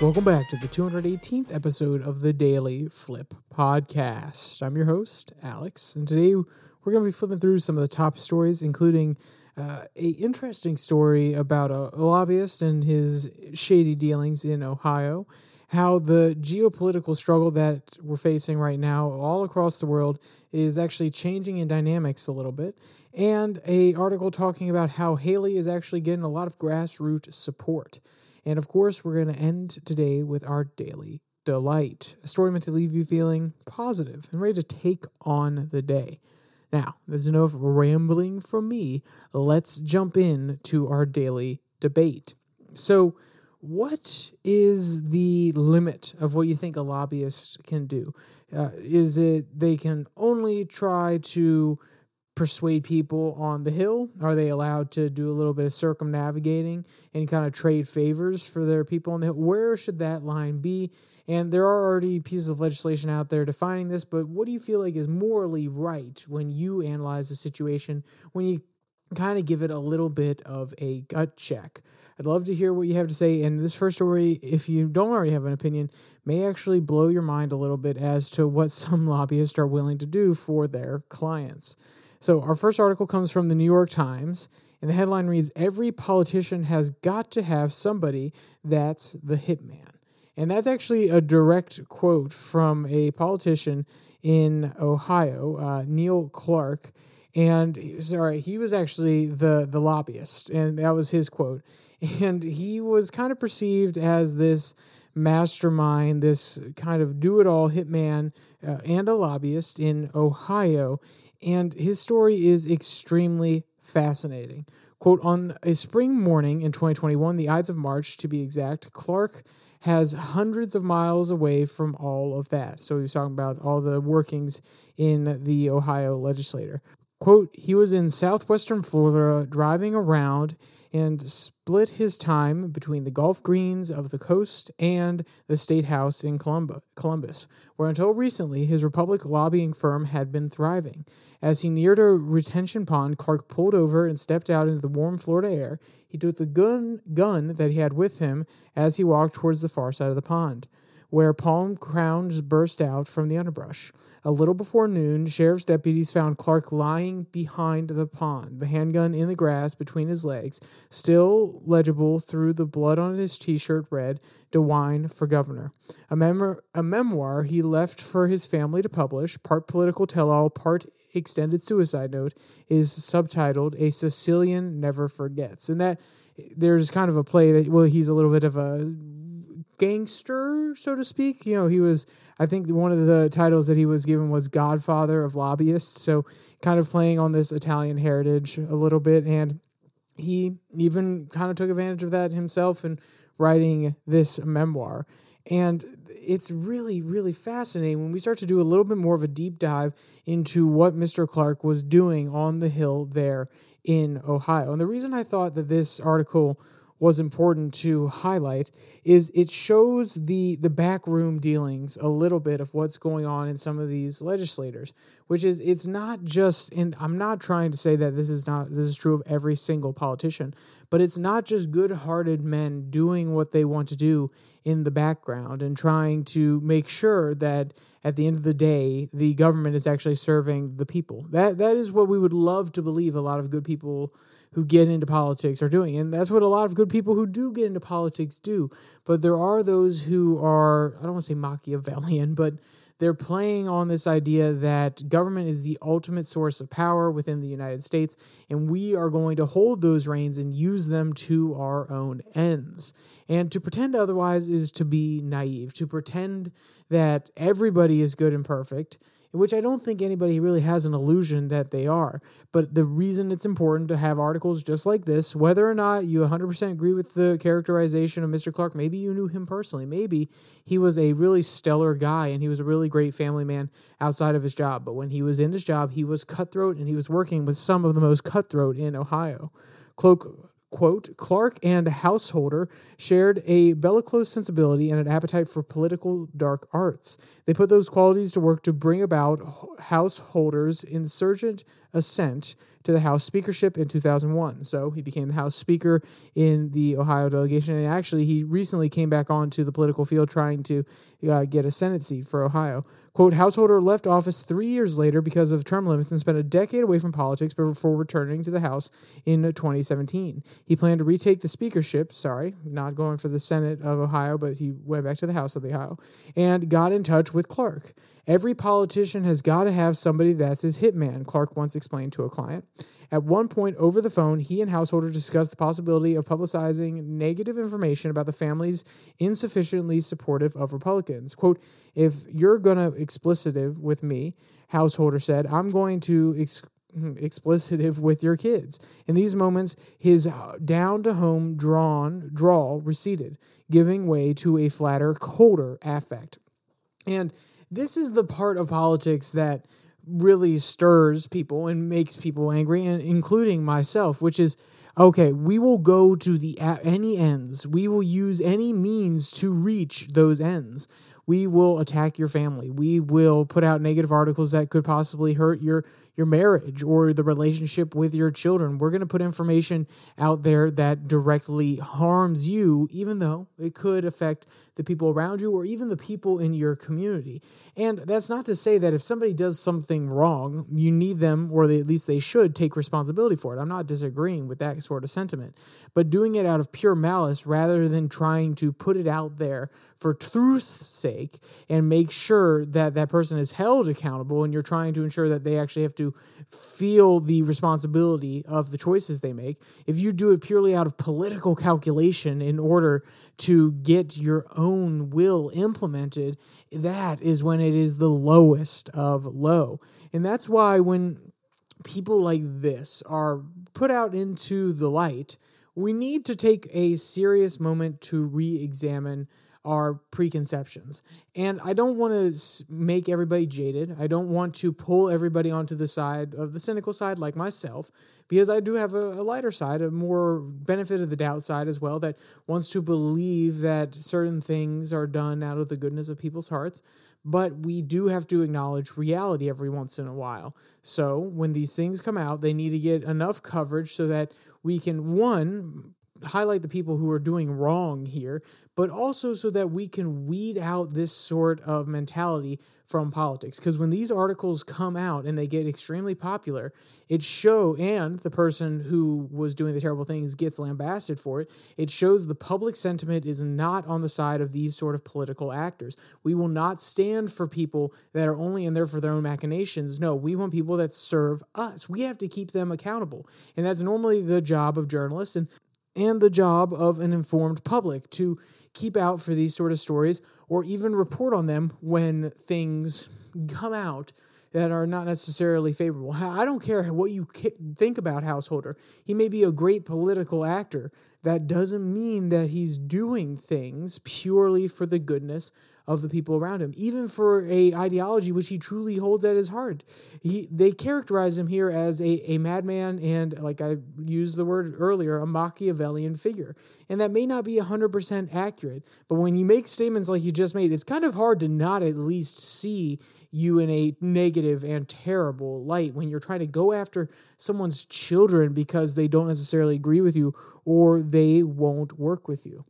Welcome back to the 218th episode of the Daily Flip Podcast. I'm your host, Alex, and today we're going to be flipping through some of the top stories, including uh, a interesting story about a, a lobbyist and his shady dealings in Ohio, how the geopolitical struggle that we're facing right now all across the world is actually changing in dynamics a little bit, and a article talking about how Haley is actually getting a lot of grassroots support. And of course, we're going to end today with our daily delight, a story meant to leave you feeling positive and ready to take on the day. Now, there's enough rambling from me. Let's jump in to our daily debate. So, what is the limit of what you think a lobbyist can do? Uh, is it they can only try to persuade people on the Hill? Are they allowed to do a little bit of circumnavigating and kind of trade favors for their people on the Hill? Where should that line be? And there are already pieces of legislation out there defining this, but what do you feel like is morally right when you analyze the situation, when you kind of give it a little bit of a gut check? I'd love to hear what you have to say. And this first story, if you don't already have an opinion, may actually blow your mind a little bit as to what some lobbyists are willing to do for their clients. So, our first article comes from the New York Times, and the headline reads Every politician has got to have somebody that's the hitman. And that's actually a direct quote from a politician in Ohio, uh, Neil Clark. And sorry, he was actually the the lobbyist, and that was his quote. And he was kind of perceived as this mastermind, this kind of do it all hitman uh, and a lobbyist in Ohio and his story is extremely fascinating. Quote On a spring morning in 2021, the Ides of March to be exact, Clark has hundreds of miles away from all of that. So he's talking about all the workings in the Ohio legislature. Quote, he was in southwestern Florida driving around and split his time between the golf greens of the coast and the state house in Columbus, where until recently his Republic lobbying firm had been thriving. As he neared a retention pond, Clark pulled over and stepped out into the warm Florida air. He took the gun, gun that he had with him as he walked towards the far side of the pond where palm crowns burst out from the underbrush. A little before noon, sheriff's deputies found Clark lying behind the pond, the handgun in the grass between his legs. Still legible through the blood on his t shirt read, DeWine for governor. A, mem- a memoir he left for his family to publish, part political tell all, part extended suicide note, is subtitled A Sicilian Never Forgets. And that there's kind of a play that, well, he's a little bit of a gangster, so to speak. You know, he was, I think one of the titles that he was given was Godfather of Lobbyists. So, kind of playing on this Italian heritage a little bit. And he even kind of took advantage of that himself in writing this memoir. And it's really, really fascinating when we start to do a little bit more of a deep dive into what Mr. Clark was doing on the Hill there in Ohio. And the reason I thought that this article was important to highlight is it shows the the backroom dealings a little bit of what's going on in some of these legislators which is it's not just and I'm not trying to say that this is not this is true of every single politician but it's not just good-hearted men doing what they want to do in the background and trying to make sure that at the end of the day the government is actually serving the people. That that is what we would love to believe a lot of good people who get into politics are doing. And that's what a lot of good people who do get into politics do. But there are those who are, I don't want to say Machiavellian, but they're playing on this idea that government is the ultimate source of power within the United States, and we are going to hold those reins and use them to our own ends. And to pretend otherwise is to be naive, to pretend that everybody is good and perfect which I don't think anybody really has an illusion that they are. But the reason it's important to have articles just like this, whether or not you 100% agree with the characterization of Mr. Clark, maybe you knew him personally, maybe he was a really stellar guy and he was a really great family man outside of his job. But when he was in his job, he was cutthroat and he was working with some of the most cutthroat in Ohio. Cloak quote, Clark and Householder shared a bellicose sensibility and an appetite for political dark arts. They put those qualities to work to bring about Householder's insurgent ascent to the House speakership in 2001. So he became the House Speaker in the Ohio delegation. And actually, he recently came back onto the political field trying to uh, get a Senate seat for Ohio. Quote, Householder left office three years later because of term limits and spent a decade away from politics before returning to the House in 2017. He planned to retake the speakership, sorry, not going for the Senate of Ohio, but he went back to the House of the Ohio, and got in touch with Clark. Every politician has got to have somebody that's his hitman, Clark once explained to a client. At one point over the phone, he and Householder discussed the possibility of publicizing negative information about the families insufficiently supportive of Republicans. Quote, if you're going to explicitive with me, Householder said, I'm going to ex- hmm, explicitive with your kids. In these moments, his uh, down to home drawn drawl receded, giving way to a flatter, colder affect. And this is the part of politics that really stirs people and makes people angry, and including myself, which is okay, we will go to the any ends. We will use any means to reach those ends. We will attack your family. We will put out negative articles that could possibly hurt your your marriage or the relationship with your children. We're going to put information out there that directly harms you, even though it could affect the people around you or even the people in your community. And that's not to say that if somebody does something wrong, you need them, or they, at least they should, take responsibility for it. I'm not disagreeing with that sort of sentiment. But doing it out of pure malice rather than trying to put it out there for truth's sake and make sure that that person is held accountable and you're trying to ensure that they actually have to feel the responsibility of the choices they make. If you do it purely out of political calculation in order to get your own will implemented, that is when it is the lowest of low. And that's why when people like this are put out into the light, we need to take a serious moment to re examine our preconceptions. And I don't want to make everybody jaded. I don't want to pull everybody onto the side of the cynical side, like myself, because I do have a, a, lighter side, a more benefit of the doubt side as well, that wants to believe that certain things are done out of the goodness of people's hearts. But we do have to acknowledge reality every once in a while. So when these things come out, they need to get enough coverage so that we can, one, highlight the people who are doing wrong here, but also so that we can weed out this sort of mentality from politics. Because when these articles come out and they get extremely popular, it show and the person who was doing the terrible things gets lambasted for it. It shows the public sentiment is not on the side of these sort of political actors. We will not stand for people that are only in there for their own machinations. No, we want people that serve us. We have to keep them accountable, and that's normally the job of journalists. And and the job of an informed public to keep out for these sort of stories or even report on them when things come out that are not necessarily favorable. I don't care what you think about Householder. He may be a great political actor. That doesn't mean that he's doing things purely for the goodness of the people around him, even for a ideology which he truly holds at his heart. He they characterize him here as a, a madman and, like I used the word earlier, a Machiavellian figure. And that may not be 100% accurate, but when you make statements like you just made, it's kind of hard to not at least see you in a negative and terrible light when you're trying to go after someone's children because they don't necessarily agree with you or they won't work with you.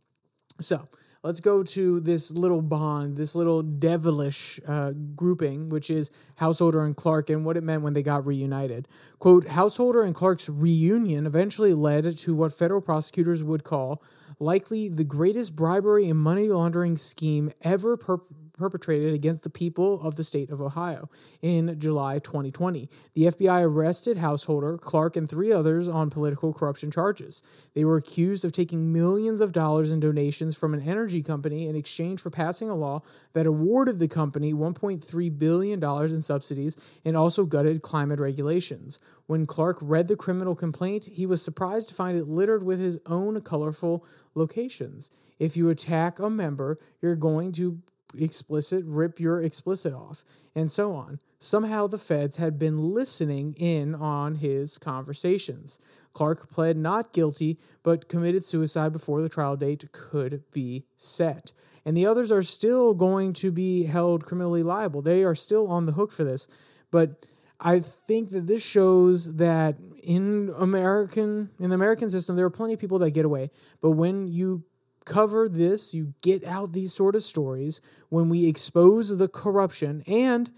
So, let's go to this little bond, this little devilish uh, grouping, which is Householder and Clark, and what it meant when they got reunited. Quote Householder and Clark's reunion eventually led to what federal prosecutors would call likely the greatest bribery and money laundering scheme ever per- perpetrated against the people of the state of Ohio in July 2020. The FBI arrested Householder, Clark, and three others on political corruption charges. They were accused of taking millions of dollars in donations from an energy company in exchange for passing a law that awarded the company $1.3 billion in subsidies and also gutted climate regulations. When Clark read the criminal complaint, he was surprised to find it littered with his own colorful locations. If you attack a member, you're going to explicit, rip your explicit off, and so on. Somehow the feds had been listening in on his conversations. Clark pled not guilty, but committed suicide before the trial date could be set. And the others are still going to be held criminally liable. They are still on the hook for this. But I think that this shows that in American in the American system there are plenty of people that get away, but when you cover this, you get out these sort of stories, when we expose the corruption and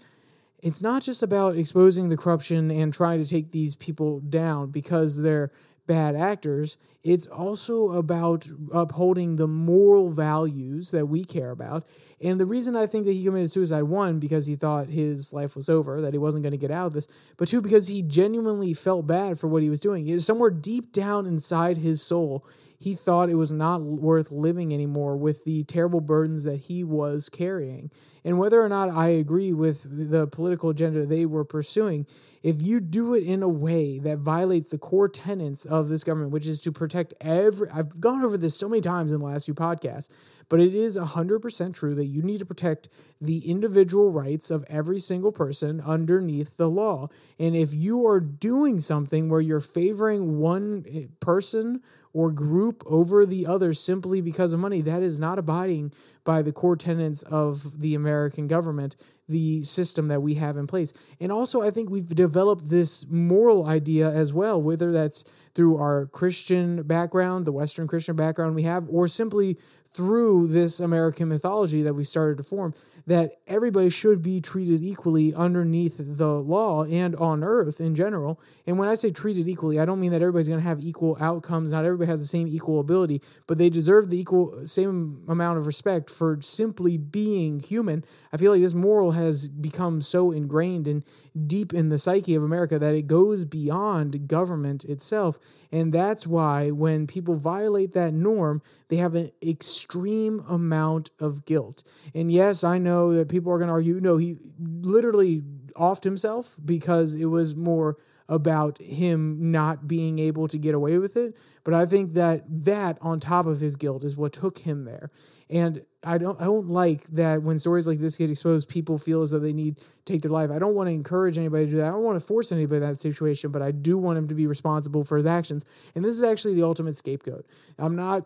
it's not just about exposing the corruption and trying to take these people down because they're bad actors. It's also about upholding the moral values that we care about. And the reason I think that he committed suicide, one, because he thought his life was over, that he wasn't going to get out of this, but two, because he genuinely felt bad for what he was doing. It was somewhere deep down inside his soul, he thought it was not worth living anymore with the terrible burdens that he was carrying. And whether or not I agree with the political agenda they were pursuing, if you do it in a way that violates the core tenets of this government, which is to protect every, I've gone over this so many times in the last few podcasts, but it is 100% true that you need to protect the individual rights of every single person underneath the law. And if you are doing something where you're favoring one eh, person or group over the other simply because of money, that is not abiding by the core tenets of the American government the system that we have in place. And also, I think we've developed this moral idea as well, whether that's through our Christian background, the Western Christian background we have, or simply through this American mythology that we started to form that everybody should be treated equally underneath the law and on earth in general. And when I say treated equally, I don't mean that everybody's going to have equal outcomes. Not everybody has the same equal ability, but they deserve the equal same amount of respect for simply being human. I feel like this moral has become so ingrained and deep in the psyche of America that it goes beyond government itself. And that's why when people violate that norm, they have an extreme amount of guilt. And yes, I know that people are going to argue, no, he literally offed himself because it was more about him not being able to get away with it. But I think that that on top of his guilt is what took him there. And I don't I don't like that when stories like this get exposed, people feel as though they need to take their life. I don't want to encourage anybody to do that. I don't want to force anybody in that situation, but I do want him to be responsible for his actions. And this is actually the ultimate scapegoat. I'm not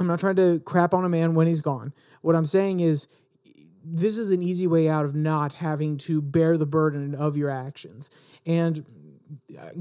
I'm not trying to crap on a man when he's gone. What I'm saying is this is an easy way out of not having to bear the burden of your actions. And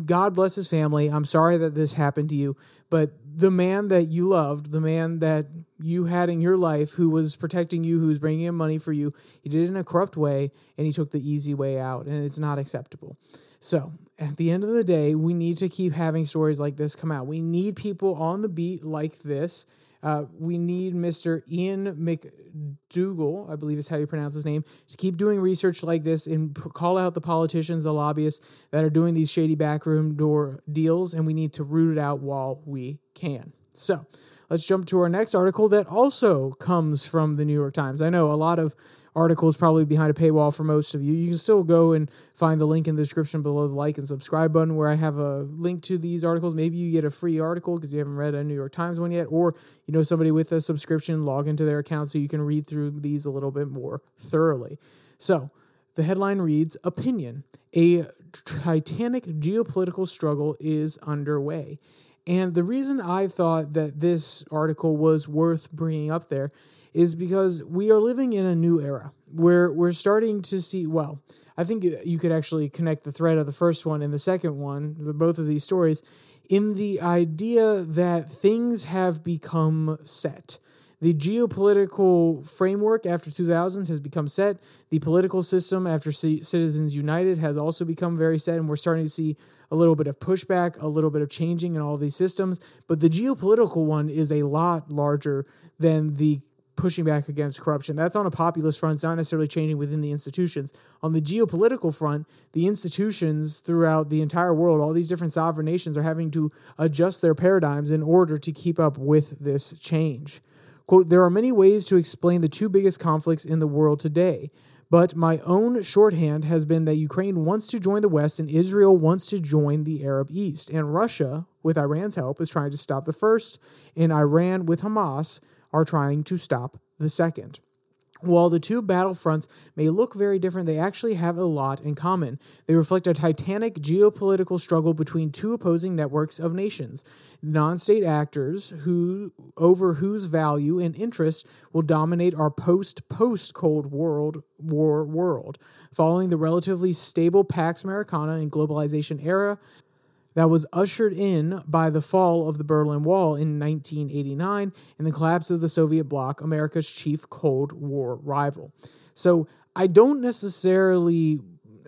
God bless his family. I'm sorry that this happened to you, but the man that you loved, the man that you had in your life who was protecting you, who was bringing in money for you, he did it in a corrupt way and he took the easy way out, and it's not acceptable. So, at the end of the day, we need to keep having stories like this come out. We need people on the beat like this uh, we need Mr. Ian MacDougall, I believe is how you pronounce his name, to keep doing research like this and p- call out the politicians, the lobbyists that are doing these shady backroom door deals, and we need to root it out while we can. So let's jump to our next article that also comes from the New York Times. I know a lot of article is probably behind a paywall for most of you. You can still go and find the link in the description below the like and subscribe button where I have a link to these articles. Maybe you get a free article because you haven't read a New York Times one yet, or you know somebody with a subscription, log into their account so you can read through these a little bit more thoroughly. So, the headline reads Opinion A titanic geopolitical struggle is underway. And the reason I thought that this article was worth bringing up there is because we are living in a new era where we're starting to see, well, I think you could actually connect the thread of the first one and the second one, both of these stories, in the idea that things have become set. The geopolitical framework after 2000s has become set. The political system after Citizens United has also become very set, and we're starting to see a little bit of pushback, a little bit of changing in all of these systems. But the geopolitical one is a lot larger than the pushing back against corruption. That's on a populist front. It's not necessarily changing within the institutions. On the geopolitical front, the institutions throughout the entire world, all these different sovereign nations are having to adjust their paradigms in order to keep up with this change. Quote, there are many ways to explain the two biggest conflicts in the world today. But my own shorthand has been that Ukraine wants to join the West and Israel wants to join the Arab East. And Russia, with Iran's help, is trying to stop the first, and Iran, with Hamas, are trying to stop the second. While the two battlefronts may look very different, they actually have a lot in common. They reflect a titanic geopolitical struggle between two opposing networks of nations, non-state actors who over whose value and interest will dominate our post-post Cold World War world. Following the relatively stable Pax Americana and globalization era, that was ushered in by the fall of the Berlin Wall in 1989 and the collapse of the Soviet bloc, America's chief Cold War rival. So I don't necessarily.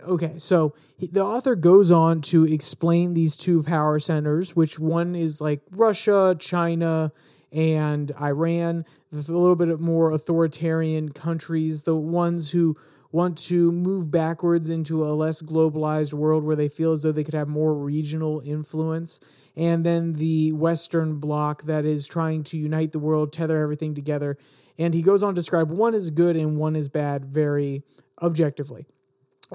Okay, so he, the author goes on to explain these two power centers, which one is like Russia, China, and Iran, a little bit more authoritarian countries, the ones who want to move backwards into a less globalized world where they feel as though they could have more regional influence. And then the Western bloc that is trying to unite the world, tether everything together. And he goes on to describe one is good and one is bad very objectively.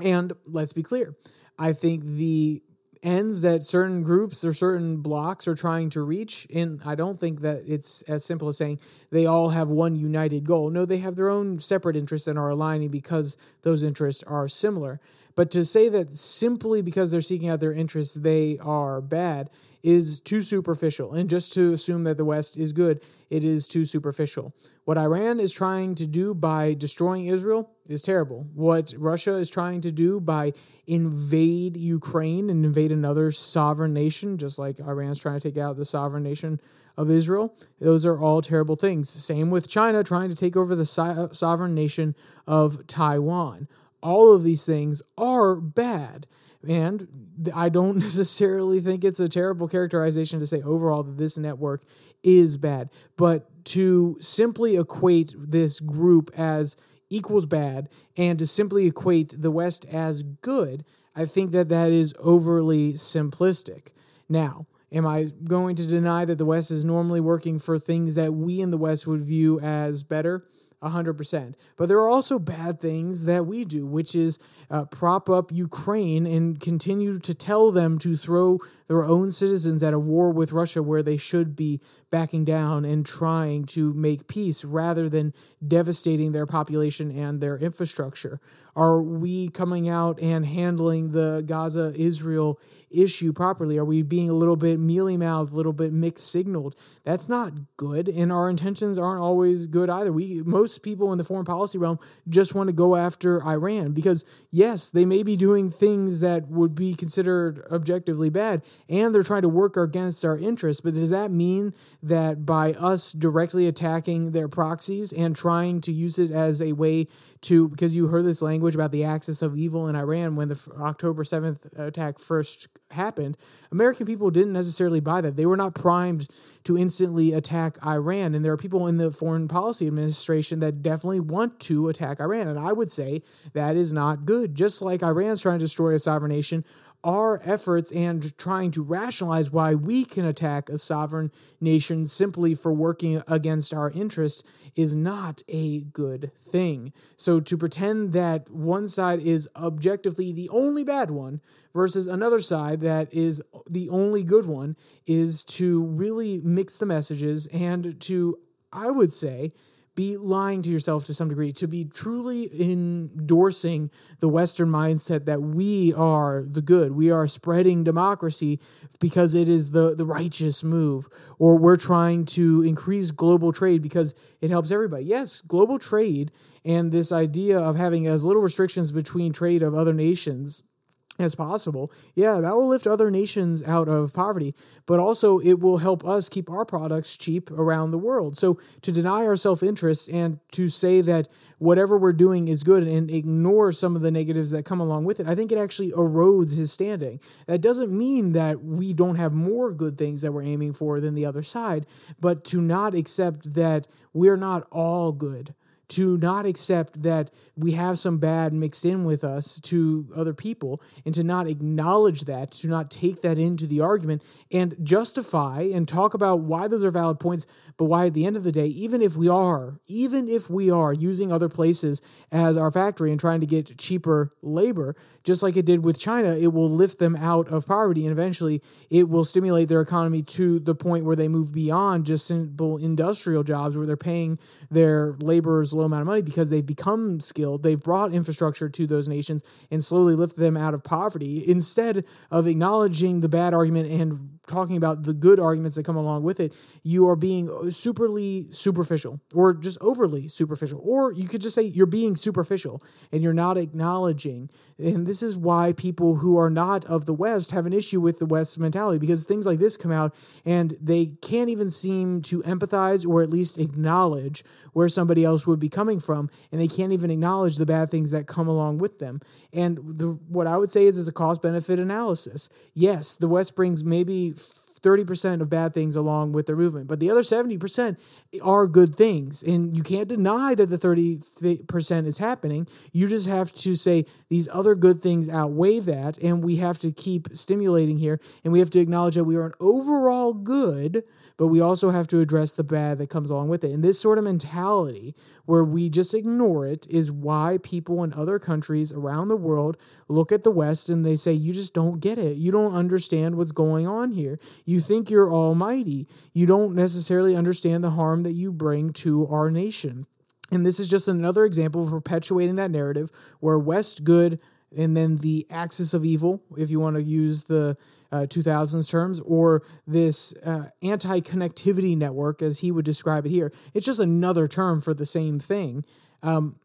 And let's be clear, I think the ends that certain groups or certain blocks are trying to reach. And I don't think that it's as simple as saying they all have one united goal. No, they have their own separate interests and are aligning because those interests are similar. But to say that simply because they're seeking out their interests, they are bad is too superficial. And just to assume that the West is good, it is too superficial. What Iran is trying to do by destroying Israel is terrible. What Russia is trying to do by invade Ukraine and invade another sovereign nation, just like Iran's trying to take out the sovereign nation of Israel, those are all terrible things. Same with China trying to take over the so- sovereign nation of Taiwan. All of these things are bad. And I don't necessarily think it's a terrible characterization to say overall that this network is bad. But to simply equate this group as equals bad and to simply equate the West as good, I think that that is overly simplistic. Now, am I going to deny that the West is normally working for things that we in the West would view as better? 100%. But there are also bad things that we do, which is uh, prop up Ukraine and continue to tell them to throw their own citizens at a war with Russia where they should be backing down and trying to make peace rather than devastating their population and their infrastructure? Are we coming out and handling the Gaza Israel issue properly? Are we being a little bit mealy mouthed, a little bit mixed signaled? That's not good, and our intentions aren't always good either. We most people in the foreign policy realm just want to go after Iran because yes, they may be doing things that would be considered objectively bad, and they're trying to work against our interests. But does that mean that by us directly attacking their proxies and trying to use it as a way to, because you heard this language about the axis of evil in Iran when the October 7th attack first happened, American people didn't necessarily buy that. They were not primed to instantly attack Iran. And there are people in the foreign policy administration that definitely want to attack Iran. And I would say that is not good. Just like Iran's trying to destroy a sovereign nation, our efforts and trying to rationalize why we can attack a sovereign nation simply for working against our interest is not a good thing. So to pretend that one side is objectively the only bad one versus another side that is the only good one is to really mix the messages and to, I would say, be lying to yourself to some degree, to be truly endorsing the Western mindset that we are the good, we are spreading democracy because it is the, the righteous move, or we're trying to increase global trade because it helps everybody. Yes, global trade and this idea of having as little restrictions between trade of other nations as possible, yeah, that will lift other nations out of poverty, but also it will help us keep our products cheap around the world. So to deny our self interest and to say that whatever we're doing is good and ignore some of the negatives that come along with it, I think it actually erodes his standing. That doesn't mean that we don't have more good things that we're aiming for than the other side, but to not accept that we're not all good to not accept that we have some bad mixed in with us to other people and to not acknowledge that, to not take that into the argument and justify and talk about why those are valid points, but why at the end of the day, even if we are, even if we are using other places as our factory and trying to get cheaper labor, just like it did with China, it will lift them out of poverty and eventually it will stimulate their economy to the point where they move beyond just simple industrial jobs where they're paying their laborers a low amount of money because they've become skilled. They've brought infrastructure to those nations and slowly lift them out of poverty instead of acknowledging the bad argument and talking about the good arguments that come along with it, you are being superly superficial or just overly superficial. Or you could just say you're being superficial and you're not acknowledging. And this is why people who are not of the West have an issue with the West mentality because things like this come out and they can't even seem to empathize or at least acknowledge where somebody else would be coming from. And they can't even acknowledge the bad things that come along with them. And the, what I would say is, is a cost benefit analysis. Yes, the West brings maybe 30% of bad things along with their movement. But the other 70% are good things. And you can't deny that the 30% is happening. You just have to say these other good things outweigh that. And we have to keep stimulating here. And we have to acknowledge that we are an overall good but we also have to address the bad that comes along with it. And this sort of mentality where we just ignore it is why people in other countries around the world look at the West and they say, You just don't get it. You don't understand what's going on here. You think you're almighty. You don't necessarily understand the harm that you bring to our nation. And this is just another example of perpetuating that narrative where West good and then the axis of evil, if you want to use the uh, 2000s terms, or this uh, anti connectivity network, as he would describe it here. It's just another term for the same thing. Um,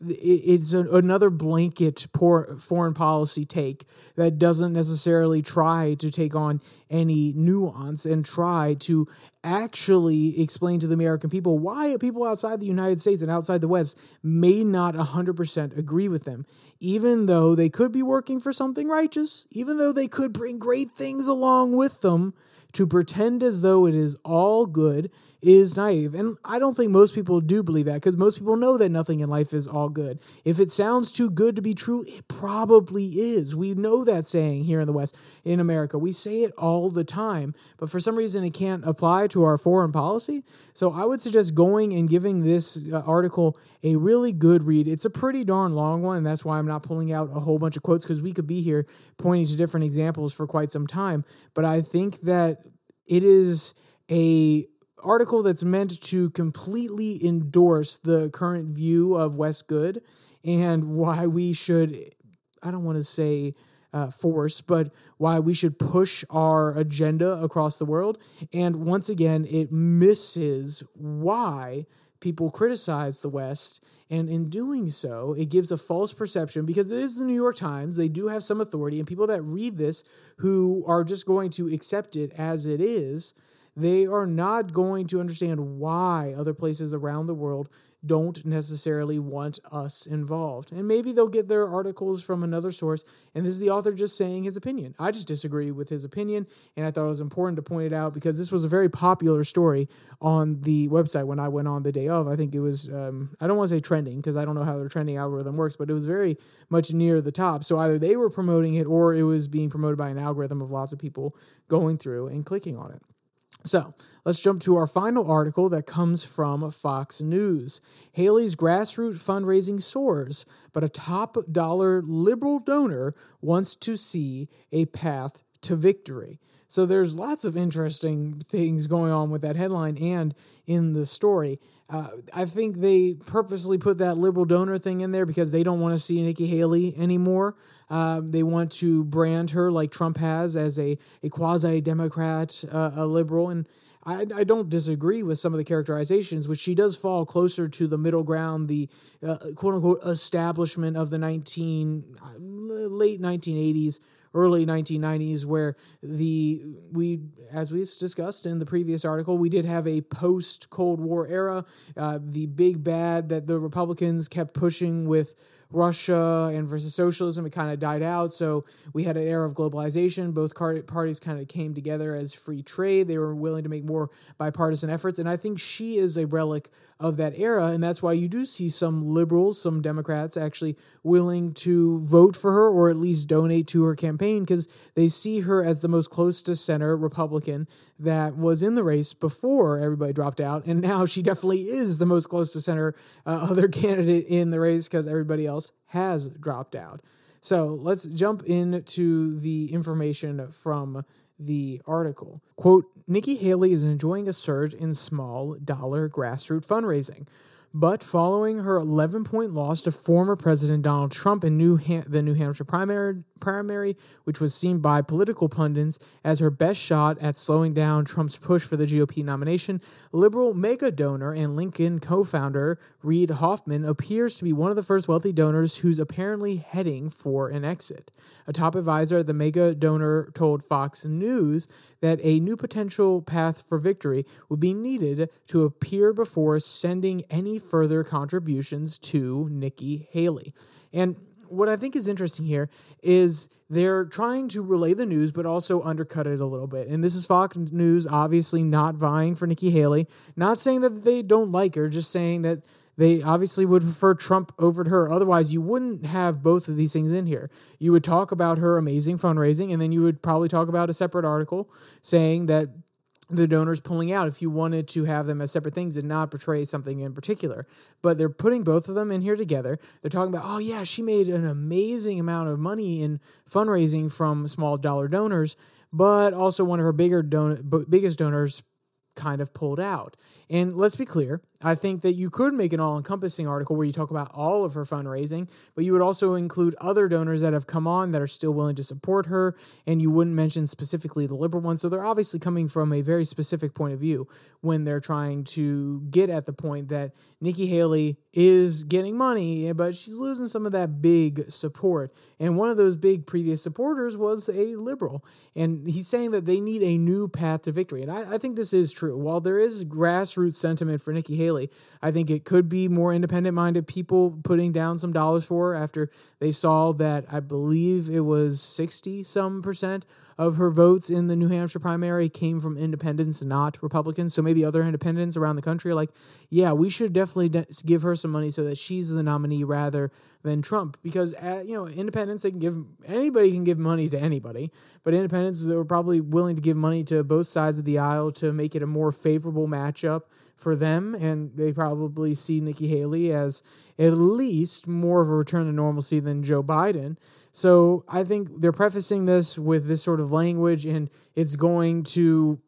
it's a, another blanket poor foreign policy take that doesn't necessarily try to take on any nuance and try to actually explain to the American people why people outside the United States and outside the West may not 100% agree with them, even though they could be working for something righteous, even though they could bring great things along with them to pretend as though it is all good is naive. And I don't think most people do believe that because most people know that nothing in life is all good. If it sounds too good to be true, it probably is. We know that saying here in the West, in America. We say it all the time, but for some reason it can't apply to our foreign policy. So I would suggest going and giving this uh, article a really good read. It's a pretty darn long one, and that's why I'm not pulling out a whole bunch of quotes because we could be here pointing to different examples for quite some time. But I think that it is a article that's meant to completely endorse the current view of West Good and why we should, I don't want to say uh, force, but why we should push our agenda across the world. And once again, it misses why people criticize the West. And in doing so, it gives a false perception because it is the New York Times. They do have some authority, and people that read this who are just going to accept it as it is they are not going to understand why other places around the world don't necessarily want us involved. And maybe they'll get their articles from another source, and this is the author just saying his opinion. I just disagree with his opinion, and I thought it was important to point it out because this was a very popular story on the website when I went on the day of. I think it was, um, I don't want to say trending because I don't know how their trending algorithm works, but it was very much near the top. So either they were promoting it or it was being promoted by an algorithm of lots of people going through and clicking on it. So let's jump to our final article that comes from Fox News. Haley's grassroots fundraising soars, but a top dollar liberal donor wants to see a path to victory. So there's lots of interesting things going on with that headline and in the story. Uh, I think they purposely put that liberal donor thing in there because they don't want to see Nikki Haley anymore. Um, they want to brand her like Trump has as a, a quasi Democrat, uh, a liberal. And I, I don't disagree with some of the characterizations, which she does fall closer to the middle ground, the uh, quote unquote establishment of the 19, uh, late 1980s early 1990s where the we as we discussed in the previous article we did have a post cold war era uh, the big bad that the republicans kept pushing with Russia and versus socialism, it kind of died out. So we had an era of globalization. Both parties kind of came together as free trade. They were willing to make more bipartisan efforts. And I think she is a relic of that era. And that's why you do see some liberals, some Democrats actually willing to vote for her or at least donate to her campaign because they see her as the most close to center Republican that was in the race before everybody dropped out. And now she definitely is the most close to center uh, other candidate in the race because everybody else has dropped out. So let's jump into the information from the article. Quote Nikki Haley is enjoying a surge in small dollar grassroots fundraising. But following her 11 point loss to former President Donald Trump in New Ham- the New Hampshire primary, primary, which was seen by political pundits as her best shot at slowing down Trump's push for the GOP nomination, liberal mega donor and LinkedIn co founder Reid Hoffman appears to be one of the first wealthy donors who's apparently heading for an exit. A top advisor at the mega donor told Fox News that a new potential path for victory would be needed to appear before sending any further contributions to Nikki Haley. And what I think is interesting here is they're trying to relay the news, but also undercut it a little bit. And this is Fox News, obviously not vying for Nikki Haley. Not saying that they don't like her, just saying that they obviously would prefer Trump over to her. Otherwise, you wouldn't have both of these things in here. You would talk about her amazing fundraising, and then you would probably talk about a separate article saying that the donors pulling out if you wanted to have them as separate things and not portray something in particular. But they're putting both of them in here together. They're talking about, oh, yeah, she made an amazing amount of money in fundraising from small dollar donors, but also one of her bigger don- biggest donors kind of pulled out. And let's be clear, I think that you could make an all encompassing article where you talk about all of her fundraising, but you would also include other donors that have come on that are still willing to support her, and you wouldn't mention specifically the liberal ones. So they're obviously coming from a very specific point of view when they're trying to get at the point that Nikki Haley is getting money, but she's losing some of that big support. And one of those big previous supporters was a liberal. And he's saying that they need a new path to victory. And I, I think this is true. While there is grassroots sentiment for Nikki Haley, I think it could be more independent minded people putting down some dollars for her after they saw that I believe it was 60 some percent of her votes in the New Hampshire primary came from independents, not Republicans. So maybe other independents around the country are like, yeah, we should definitely de- give her some money so that she's the nominee rather than Trump. Because uh, you know, independents they can give anybody can give money to anybody, but independents they were probably willing to give money to both sides of the aisle to make it a more favorable matchup for them, and they probably see Nikki Haley as at least more of a return to normalcy than Joe Biden. So I think they're prefacing this with this sort of language, and it's going to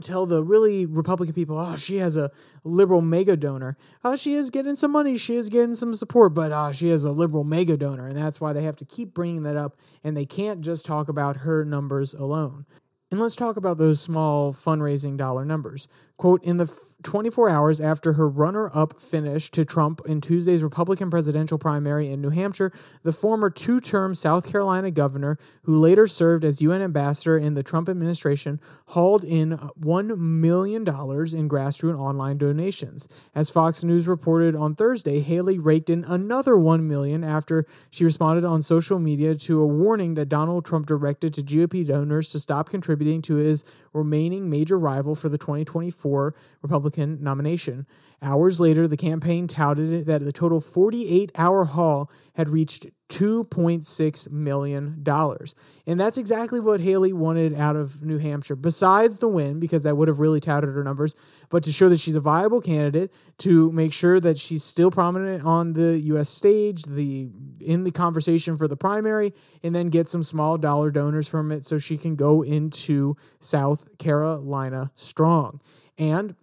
tell the really Republican people, oh, she has a liberal mega donor. Oh, she is getting some money. She is getting some support, but uh, she has a liberal mega donor. And that's why they have to keep bringing that up. And they can't just talk about her numbers alone. And let's talk about those small fundraising dollar numbers. Quote, in the 24 hours after her runner up finish to Trump in Tuesday's Republican presidential primary in New Hampshire, the former two term South Carolina governor, who later served as UN ambassador in the Trump administration, hauled in $1 million in grassroots online donations. As Fox News reported on Thursday, Haley raked in another 1 million after she responded on social media to a warning that Donald Trump directed to GOP donors to stop contributing to his remaining major rival for the 2024 Republican nomination. Hours later, the campaign touted that the total 48 hour haul had reached $2.6 million. And that's exactly what Haley wanted out of New Hampshire, besides the win, because that would have really touted her numbers, but to show that she's a viable candidate, to make sure that she's still prominent on the U.S. stage, the in the conversation for the primary, and then get some small dollar donors from it so she can go into South Carolina strong. And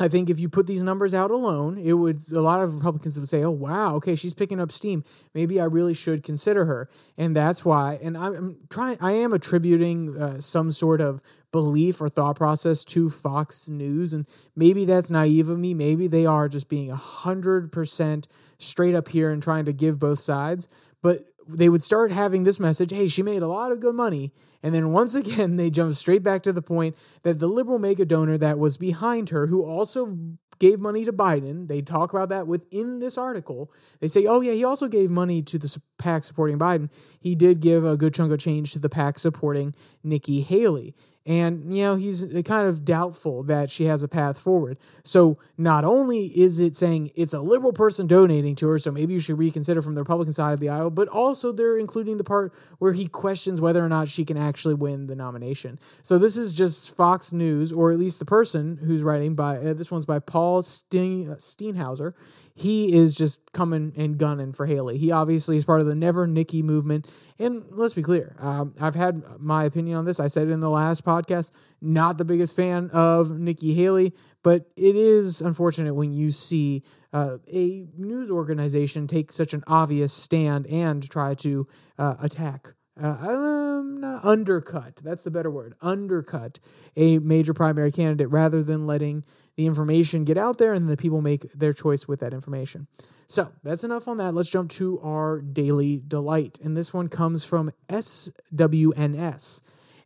I think if you put these numbers out alone, it would a lot of Republicans would say, "Oh wow, okay, she's picking up steam. Maybe I really should consider her." And that's why. And I'm trying. I am attributing uh, some sort of belief or thought process to Fox News, and maybe that's naive of me. Maybe they are just being a hundred percent straight up here and trying to give both sides. But they would start having this message hey, she made a lot of good money. And then once again, they jump straight back to the point that the liberal mega donor that was behind her, who also gave money to Biden, they talk about that within this article. They say, oh, yeah, he also gave money to the PAC supporting Biden. He did give a good chunk of change to the PAC supporting Nikki Haley. And, you know, he's kind of doubtful that she has a path forward. So not only is it saying it's a liberal person donating to her, so maybe you should reconsider from the Republican side of the aisle, but also they're including the part where he questions whether or not she can actually win the nomination. So this is just Fox News, or at least the person who's writing by, uh, this one's by Paul Steen, Steenhauser he is just coming and gunning for Haley. He obviously is part of the Never Nikki movement. And let's be clear, um, I've had my opinion on this. I said it in the last podcast. Not the biggest fan of Nikki Haley, but it is unfortunate when you see uh, a news organization take such an obvious stand and try to uh, attack uh, um, undercut. That's the better word. Undercut a major primary candidate rather than letting the information get out there and the people make their choice with that information. So that's enough on that. Let's jump to our daily delight. And this one comes from SWNS.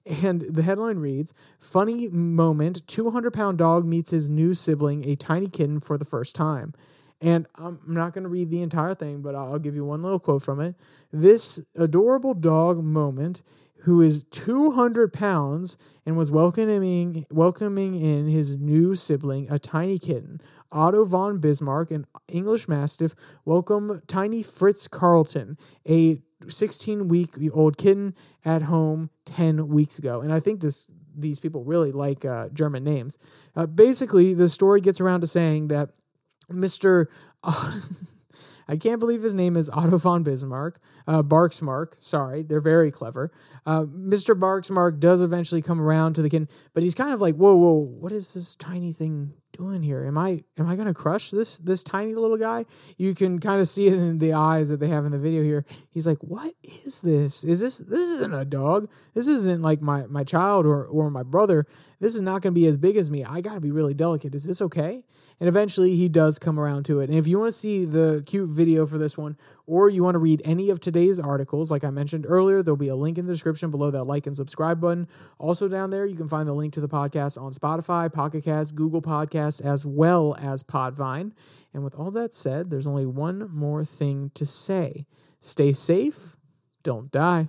And the headline reads Funny moment 200 pound dog meets his new sibling, a tiny kitten, for the first time. And I'm not going to read the entire thing, but I'll give you one little quote from it. This adorable dog moment, who is 200 pounds and was welcoming welcoming in his new sibling, a tiny kitten, Otto von Bismarck, an English Mastiff, welcome tiny Fritz Carlton, a 16 week old kitten at home 10 weeks ago. And I think this these people really like uh, German names. Uh, basically, the story gets around to saying that Mr. I can't believe his name is Otto von Bismarck. Uh, Barksmark, sorry, they're very clever. Uh, Mr. Barksmark does eventually come around to the kid, but he's kind of like, whoa, whoa, what is this tiny thing doing here? Am I am I gonna crush this this tiny little guy? You can kind of see it in the eyes that they have in the video here. He's like, what is this? Is this this isn't a dog? This isn't like my my child or or my brother. This is not gonna be as big as me. I gotta be really delicate. Is this okay? And eventually he does come around to it. And if you want to see the cute video for this one, or you want to read any of today's articles, like I mentioned earlier, there'll be a link in the description below that like and subscribe button. Also, down there, you can find the link to the podcast on Spotify, Pocket Cast, Google Podcasts, as well as Podvine. And with all that said, there's only one more thing to say stay safe, don't die.